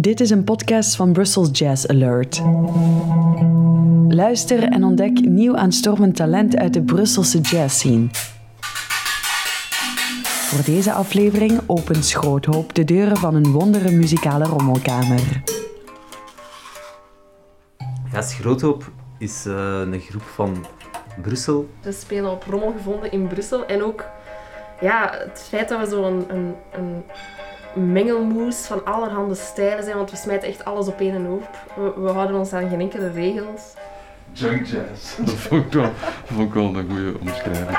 Dit is een podcast van Brussels Jazz Alert. Luister en ontdek nieuw aanstormend talent uit de Brusselse jazzscene. Voor deze aflevering opent Schroothoop de deuren van een wondere muzikale rommelkamer. Ja, Schroothoop is uh, een groep van Brussel. We spelen op rommel gevonden in Brussel en ook ja, het feit dat we zo'n een, een, een mengelmoes van allerhande stijlen zijn, want we smijten echt alles op één hoop. We, we houden ons aan geen enkele regels. Junk jazz. Dat vond ik wel, vond ik wel een goede omschrijving.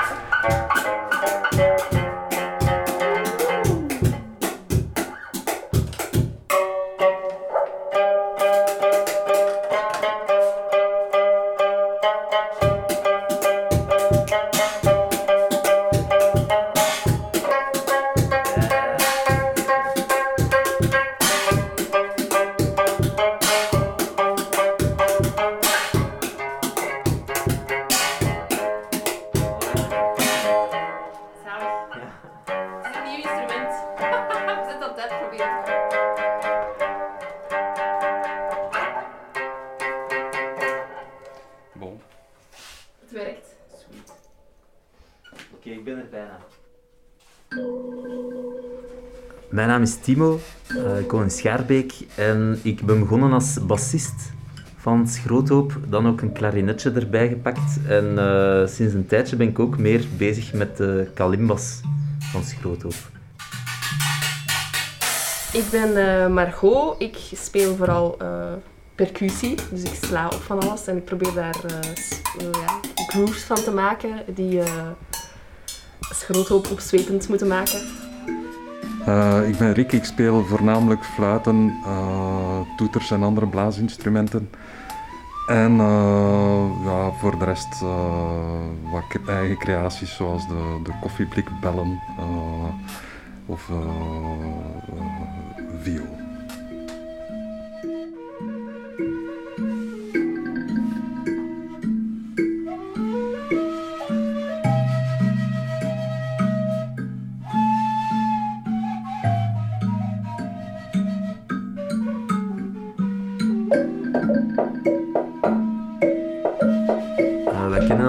Mijn naam is Timo, uh, ik woon in Schaarbeek en ik ben begonnen als bassist van Schroothoop, dan ook een klarinetje erbij gepakt en uh, sinds een tijdje ben ik ook meer bezig met de kalimbas van Schroothoop. Ik ben uh, Margot, ik speel vooral percussie, dus ik sla op van alles en ik probeer daar ja, grooves van te maken die Schroothoop opzwepend moeten maken. Uh, ik ben Rick, ik speel voornamelijk fluiten, uh, toeters en andere blaasinstrumenten. En uh, ja, voor de rest wat eigen creaties zoals de, de koffieblikbellen of viool.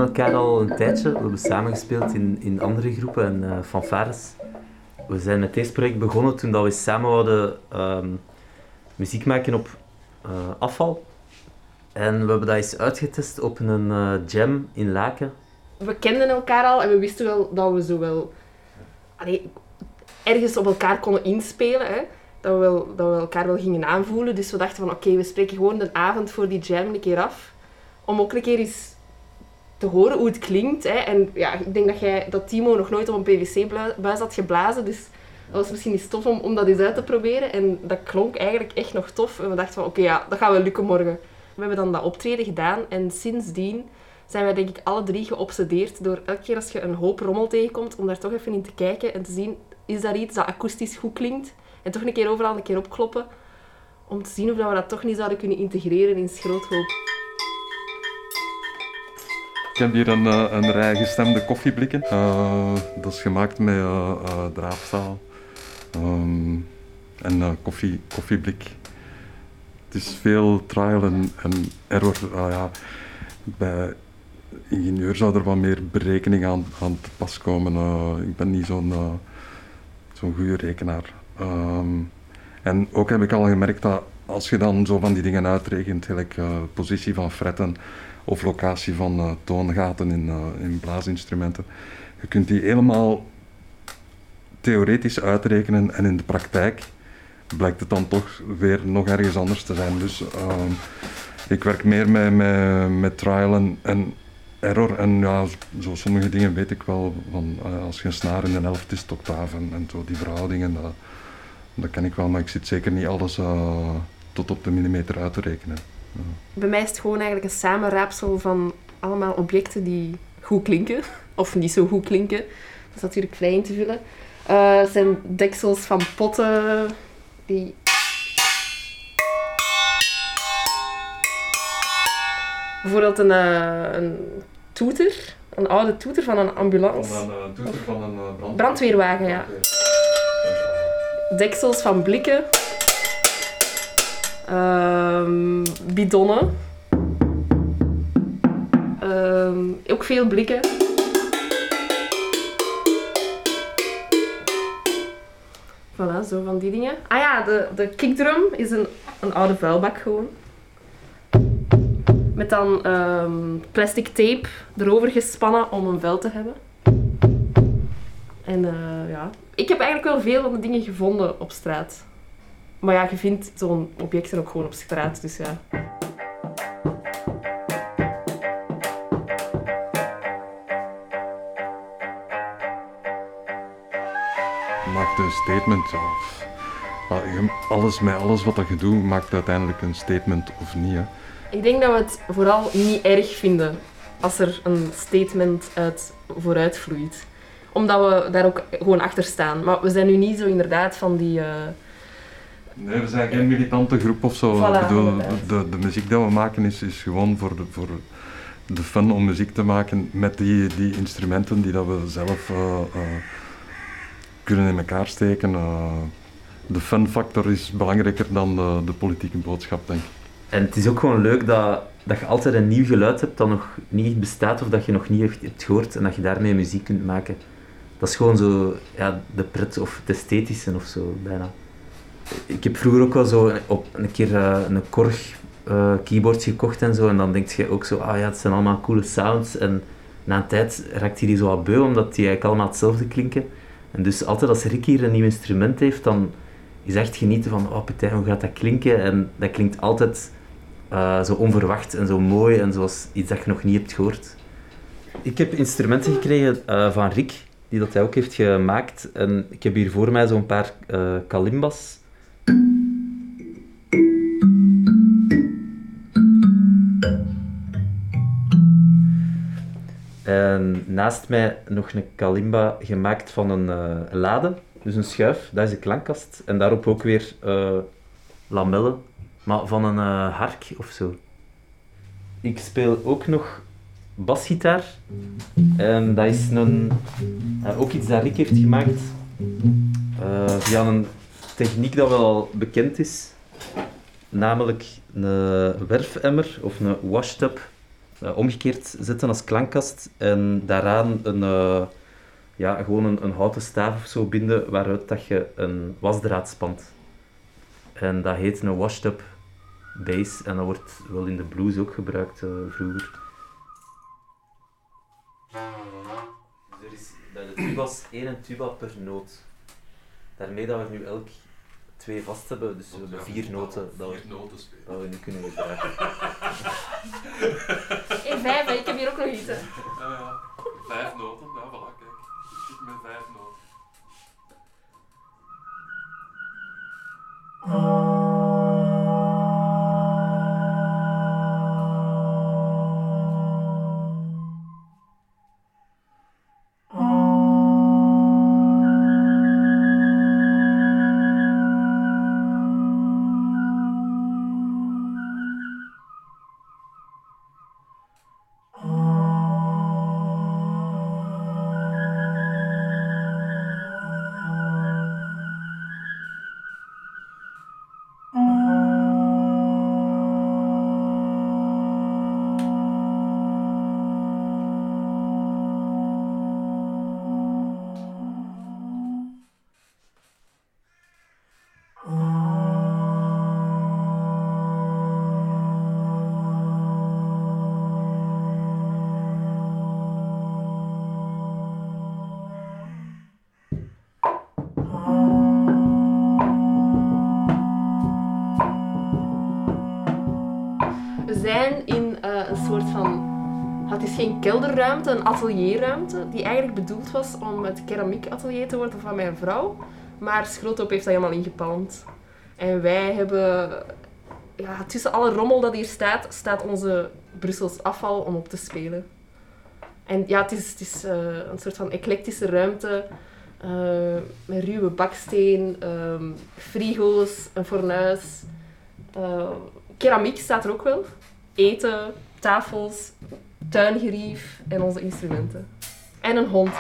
elkaar al een tijdje. We hebben samengespeeld in, in andere groepen en uh, fanfares. We zijn met deze project begonnen toen dat we samen hadden ehm, muziek maken op uh, afval. En we hebben dat eens uitgetest op een uh, jam in Laken. We kenden elkaar al en we wisten wel dat we zo wel ergens op elkaar konden inspelen. Hè? Dat, we wel, dat we elkaar wel gingen aanvoelen. Dus we dachten van oké, we spreken gewoon de avond voor die jam een keer af. Om ook een keer eens te horen hoe het klinkt. Hè. En ja, ik denk dat, jij, dat Timo nog nooit op een PVC-buis had geblazen. Dus dat was misschien iets tof om, om dat eens uit te proberen. En dat klonk eigenlijk echt nog tof. En we dachten van, oké, ja, dat gaat wel lukken morgen. We hebben dan dat optreden gedaan. En sindsdien zijn wij denk ik alle drie geobsedeerd door elke keer als je een hoop rommel tegenkomt, om daar toch even in te kijken en te zien, is daar iets dat akoestisch goed klinkt? En toch een keer overal een keer opkloppen, om te zien of we dat toch niet zouden kunnen integreren in schroothoop. Heb hier een, eh, een rij gestemde koffieblikken. Uh, dat is gemaakt met uh, en koffie, koffieblik. Het is veel trial en, error. ja, bij ingenieur zou er wat meer berekening aan, aan te pas komen. ik ben niet zo'n zo'n goede rekenaar. Um, en ook heb ik al gemerkt dat als je dan zo van die dingen uitrekent, gelijk positie van fretten, of locatie van uh, toongaten in, uh, in blaasinstrumenten. Je kunt die helemaal theoretisch uitrekenen en in de praktijk blijkt het dan toch weer nog ergens anders te zijn. Dus uh, ik werk meer met, met, met trial en, error. En ja, zo sommige dingen weet ik wel. Van, uh, als je een snaar in een elft is, octaaf en, en zo die verhoudingen, dat, dat ken ik wel. Maar ik zit zeker niet alles tot op de millimeter uit te rekenen. Bij mij is het gewoon eigenlijk een samenraapsel van allemaal objecten die goed klinken. Of niet zo goed klinken. Dat is natuurlijk vrij in te vullen. Uh, het zijn deksels van potten die... Bijvoorbeeld een, uh, een toeter. Een oude toeter van een ambulance. Van een uh, toeter van een brandweer. brandweerwagen. ja. Deksels van blikken Ehm, bidonnen. Ehm, ook veel blikken. Voilà, zo van die dingen. Ah ja, de, de kickdrum is een, een oude vuilbak gewoon. Met dan ehm, plastic tape erover gespannen om een vel te hebben. En eh, ja, ik heb eigenlijk wel veel van de dingen gevonden op straat. Maar ja, je vindt zo'n objecten ook gewoon op straat, dus ja. maakt een statement. Je- Alles met alles wat je doet, maakt uiteindelijk een statement of niet. Hè. Ik denk dat we het vooral niet erg vinden als er een statement uit vooruit vloeit. Omdat we daar ook gewoon achter staan. Maar we zijn nu niet zo inderdaad van die... eh, Nee, we zijn geen militante groep of zo. Voilà, Ik bedoel, inderdaad. de, de muziek die we maken is, is gewoon voor de, voor de fun om muziek te maken met die, die instrumenten die dat we zelf eh, eh, kunnen in elkaar steken. eh. de fun factor is belangrijker dan de, de politieke boodschap, denk ik. En het is ook gewoon leuk dat, dat je altijd een nieuw geluid hebt dat nog niet bestaat of dat je nog niet hebt, hebt gehoord en dat je daarmee muziek kunt maken. Dat is gewoon zo ja, de pret of het esthetische of zo, bijna. Ik heb vroeger ook wel zo op een keer eh, een Korg eh, keyboard gekocht en zo en dan denk je ook zo, ah ja, het zijn allemaal coole sounds en na een tijd raakt hij die zo wat beu omdat die eigenlijk allemaal hetzelfde klinken. En dus altijd als Rick hier een nieuw instrument heeft, dan is echt genieten van, oh Petijn, hoe gaat dat klinken? En dat klinkt altijd eh, zo onverwacht en zo mooi en zoals iets dat je nog niet hebt gehoord. Ik heb instrumenten gekregen van Rick, die dat hij ook heeft gemaakt. En ik heb hier voor mij zo'n paar kalimbas. En naast mij nog een kalimba gemaakt van een eh, lade, dus een schuif, dat is de klankkast. En daarop ook weer eh, lamellen, maar van een eh, hark of zo. Ik speel ook nog basgitaar. En dat is een, ook iets dat Rick heeft gemaakt via een techniek dat wel bekend is. Namelijk een werfemmer of een washtub omgekeerd zetten als klankkast en daaraan een, eh, ja, gewoon een, een houten staaf of zo binden waaruit dat je een wasdraad spant. En dat heet een washed-up bass en dat wordt wel in de blues ook gebruikt eh, vroeger. Is bij de tuba's één tuba per noot. Daarmee dat we nu elk twee vast hebben, dus we hebben vier noten dat we, dat we nu kunnen gebruiken. Vijf, hè. ik heb hier ook nog iets. hè. Vijf noten, ja, voilà, kijk. Ik zit met vijf noten. Zijn in eh, een soort van... Het is geen kelderruimte, een atelierruimte, die eigenlijk bedoeld was om het keramiekatelier te worden van mijn vrouw. Maar Schroothoop heeft dat helemaal ingepalmd. En wij hebben... Ja, tussen alle rommel dat hier staat, staat onze Brussels afval om op te spelen. En ja, het is, het is eh, een soort van eclectische ruimte. eh, met ruwe baksteen, ehm, frigo's, een fornuis. keramiek staat er ook wel. Eten, tafels, tuingerief en onze instrumenten. En een hond.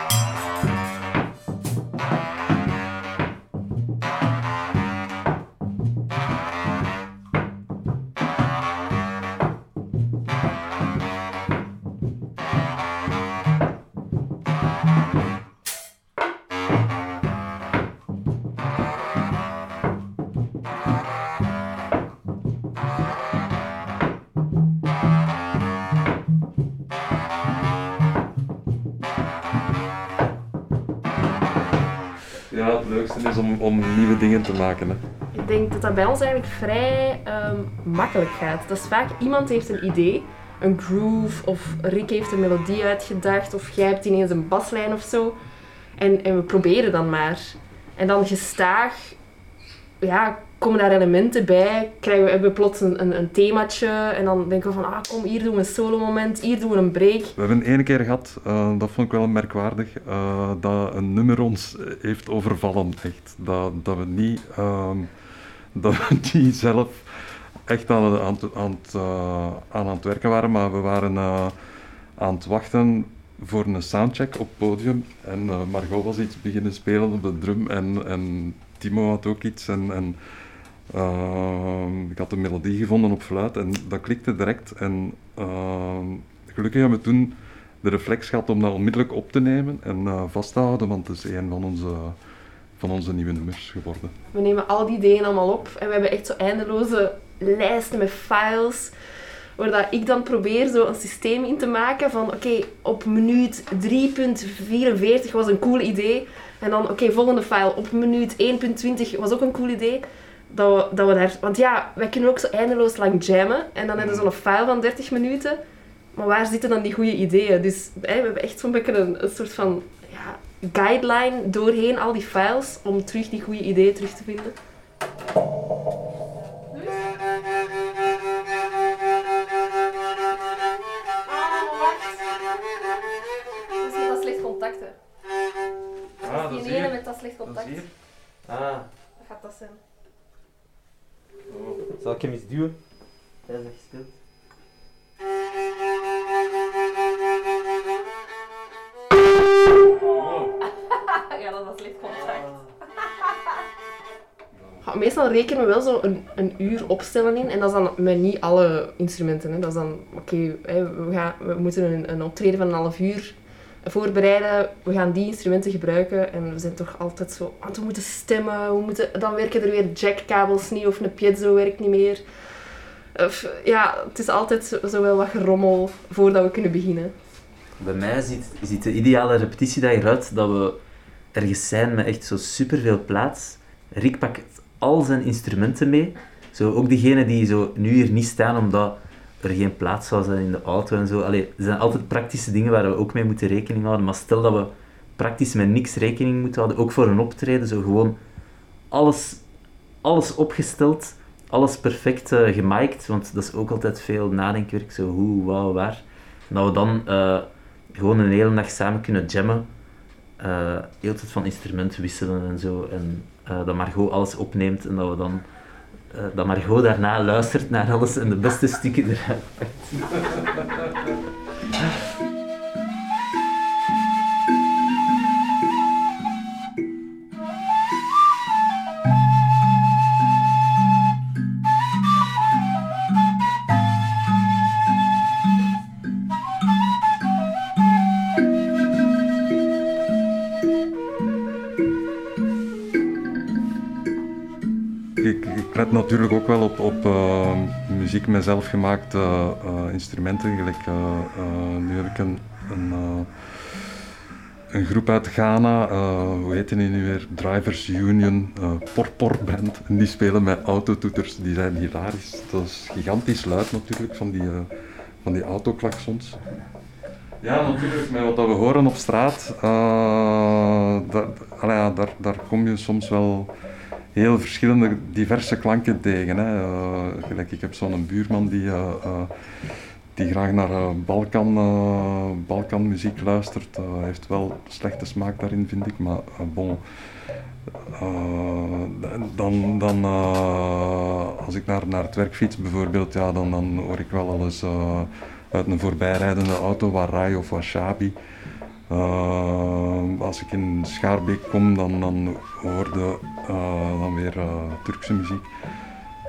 Is om, om nieuwe dingen te maken. Hè. Ik denk dat dat bij ons eigenlijk vrij ehm, makkelijk gaat. Dat is vaak iemand heeft een idee, een groove, of Rick heeft een melodie uitgedacht, of jij hebt ineens een baslijn of zo. En, en we proberen dan maar. En dan gestaag ja, komen daar elementen bij. Krijgen we, hebben we plots een, een, themaatje. En dan denken we van, ah, kom, hier doen we een solo moment, hier doen we een break. We hebben ene keer gehad, uh, dat vond ik wel merkwaardig, uh, dat een nummer ons heeft overvallen. Echt. Dat, dat, we niet, uh, dat we niet zelf echt aan, aan, aan, het, uh, aan het werken waren, maar we waren aan het wachten voor een soundcheck op het podium. En Margot was iets beginnen spelen op de drum en, en Timo had ook iets. En, en uh, ik had een melodie gevonden op fluit en dat klikte direct. En uh, gelukkig hebben we toen de reflex gehad om dat onmiddellijk op te nemen en uh, vast te houden, want het is een van onze, van onze nieuwe nummers geworden. We nemen al die ideeën allemaal op en we hebben echt zo eindeloze lijsten met files waar dat ik dan probeer zo een systeem in te maken van oké, op minuut 3.44 was een cool idee. En dan oké, volgende file op minuut 1.20 was ook een cool idee. Dat we, dat we daar, want ja, wij kunnen ook zo eindeloos lang jammen. En dan hebben we zo'n file van 30 minuten. Maar waar zitten dan die goede ideeën? Dus hè, we hebben echt zo'n beetje een, een soort van ja, guideline doorheen al die files om terug die goede ideeën terug te vinden. contacten. Ah, dat is Die ene met dat slecht contact. hier. Ah, Wat gaat dat zijn? Oh. zal ik hem eens duwen? Dat gespeeld. ja, dat was slecht contact. Ja, meestal rekenen we wel zo een, een uur opstellen in. En dat is dan met niet alle instrumenten. Hè. Dat is dan, oké, hè, we, gaan, we moeten een, een optreden van een half uur voorbereiden. We gaan die instrumenten gebruiken. En we zijn toch altijd zo, want we moeten stemmen. We moeten, dan werken er weer jackkabels niet of een piezo werkt niet meer. Of, ja, het is altijd zo, zo wel wat gerommel voordat we kunnen beginnen. Bij mij ziet, de ideale repetitiedag eruit dat we ergens zijn met echt zo superveel plaats. Rick pakt al zijn instrumenten mee. Zo, ook diegenen die zo nu hier niet staan omdat er geen plaats zou zijn in de auto en zo. Allee, er zijn altijd praktische dingen waar we ook mee moeten rekening houden. Maar stel dat we praktisch met niks rekening moeten houden, ook voor een optreden, zo gewoon alles, alles opgesteld, alles perfect uh, want dat is ook altijd veel nadenkwerk, zo hoe, wauw, waar. Dat we dan uh, gewoon een hele dag samen kunnen jammen, uh, heel tijd van instrumenten wisselen en zo, en dat Margot alles opneemt en dat we dan dat Margot daarna luistert naar alles en de beste stukken eruit pakt. Natuurlijk ook wel op, op uh, muziek met zelfgemaakte uh, instrumenten. Gelijk, nu heb ik een, een, een groep uit Ghana, hoe heet die nu weer? Drivers Union, Porpor Band. En die spelen met autotoeters, die zijn hilarisch. Dat is gigantisch luid natuurlijk, van die, van die autoklaksons. Ja, natuurlijk, met wat we horen op straat, daar, daar, daar kom je soms wel heel verschillende, diverse klanken tegen. Hè. Uh, gelijk, ik heb zo'n buurman die, uh, uh, die graag naar Balkan, Balkanmuziek luistert. Hij heeft wel slechte smaak daarin, vind ik, maar bon. dan, dan als ik naar, naar het werk fiets bijvoorbeeld, ja, dan, dan hoor ik wel al eens uit een voorbijrijdende auto Warai of Washabi. Uh, als ik in Schaarbeek kom, dan, dan hoorde uh, dan weer uh, Turkse muziek.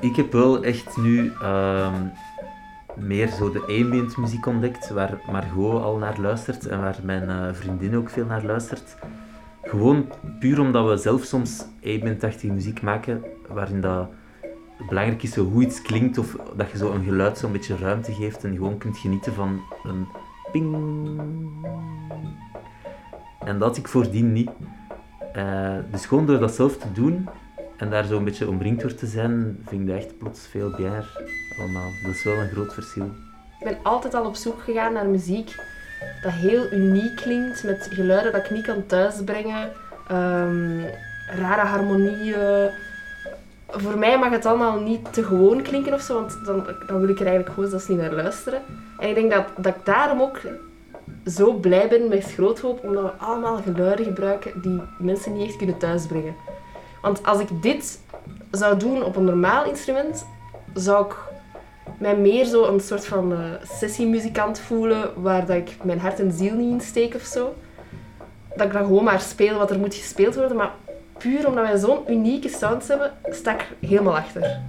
Ik heb wel echt nu ehm, meer zo de ambient muziek ontdekt, waar Margot al naar luistert en waar mijn vriendin ook veel naar luistert. Gewoon puur omdat we zelf soms ambient-achtige muziek maken, waarin dat belangrijk is hoe iets klinkt of dat je zo een geluid zo'n beetje ruimte geeft en gewoon kunt genieten van een ping. En dat had ik voordien niet. Eh, dus gewoon door dat zelf te doen en daar zo een beetje omringd door te zijn, vind ik echt plots veel bier allemaal. Dat is wel een groot verschil. Ik ben altijd al op zoek gegaan naar muziek dat heel uniek klinkt, met geluiden dat ik niet kan thuisbrengen, ehm, rare harmonieën. Voor mij mag het allemaal niet te gewoon klinken of zo, want dan, dan wil ik er eigenlijk gewoon zelfs niet naar luisteren. En ik denk dat, dat ik daarom ook zo blij ben met Schroothoop, omdat we allemaal geluiden gebruiken die mensen niet echt kunnen thuisbrengen. Want als ik dit zou doen op een normaal instrument, zou ik mij meer zo een soort van uh, sessiemuzikant voelen, waar dat ik mijn hart en ziel niet in steek of zo. Dat ik dan gewoon maar speel wat er moet gespeeld worden, maar puur omdat wij zo'n unieke sound hebben, sta ik helemaal achter.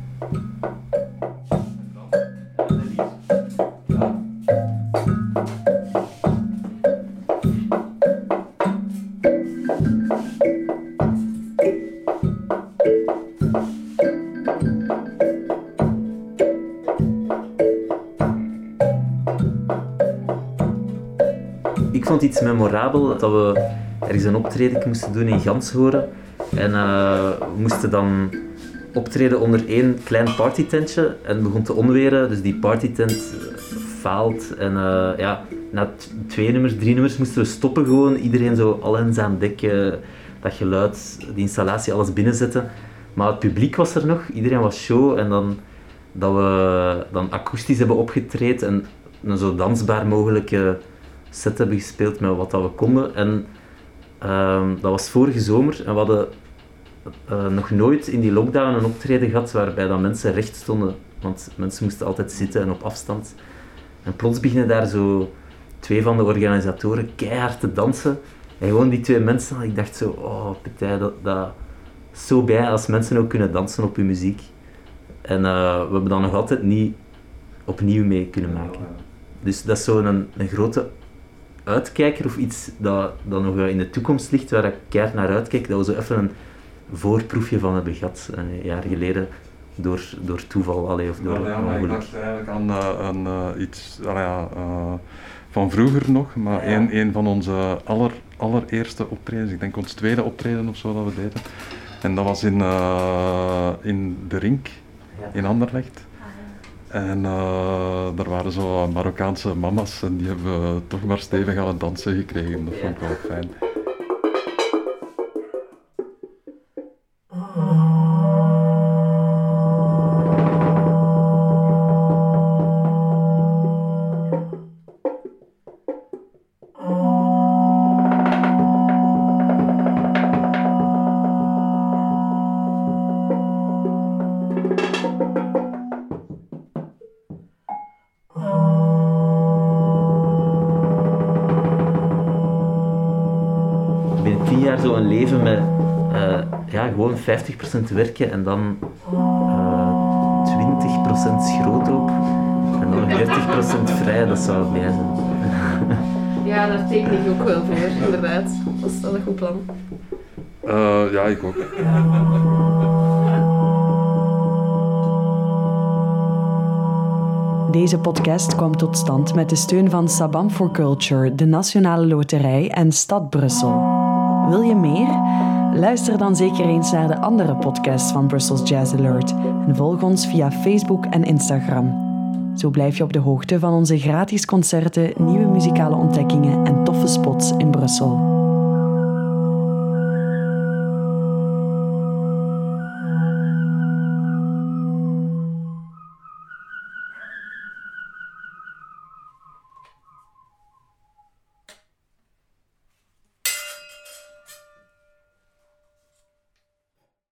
iets memorabel dat we ergens een optreden moesten doen in Ganshoren. En uh, we moesten dan optreden onder één klein partytentje en begon te onweren. Dus die partytent eh, faalt. En uh, ja, na twee nummers, drie nummers moesten we stoppen gewoon. Iedereen zo al eens aan dek, dat geluid, die installatie, alles binnenzetten. Maar het publiek was er nog, iedereen was show. En dan dat we dan akoestisch hebben opgetreden en een zo dansbaar mogelijke set hebben gespeeld met wat dat we konden. En ehm, dat was vorige zomer en we hadden uh, nog nooit in die lockdown een optreden gehad waarbij dat mensen recht stonden. Want mensen moesten altijd zitten en op afstand. En plots beginnen daar zo twee van de organisatoren keihard te dansen. En gewoon die twee mensen, ik dacht zo, oh partij, dat, dat is zo bij als mensen ook kunnen dansen op hun muziek. En uh, we hebben dat nog altijd niet opnieuw mee kunnen maken. Dus dat is zo'n een, een grote uitkijker of iets dat, dat nog in de toekomst ligt, waar ik keihard naar uitkijk, dat we zo even een voorproefje van hebben gehad, een jaar geleden, door, door toeval allee, of door ja, Ik dacht eigenlijk aan, uh, uh, iets ja, uh, van vroeger nog, maar ja. een, een van onze aller, allereerste optredens, ik denk ons tweede optreden of zo dat we deden. En dat was in, in de Rink, in Anderlecht. En uh, er waren zo Marokkaanse mama's en die hebben toch maar stevig aan het dansen gekregen. Dat vond ik wel fijn. Gewoon 50% werken en dan uh, 20% schroot op en dan 30% vrij, dat zou het zijn. ja, daar teken ik ook wel voor, inderdaad. Dat is wel een goed plan. Uh, ja, ik ook. Deze podcast kwam tot stand met de steun van Sabam for Culture, de Nationale Loterij en Stad Brussel. Wil je meer? Luister dan zeker eens naar de andere podcasts van Brussels Jazz Alert en volg ons via Facebook en Instagram. Zo blijf je op de hoogte van onze gratis concerten, nieuwe muzikale ontdekkingen en toffe spots in Brussel.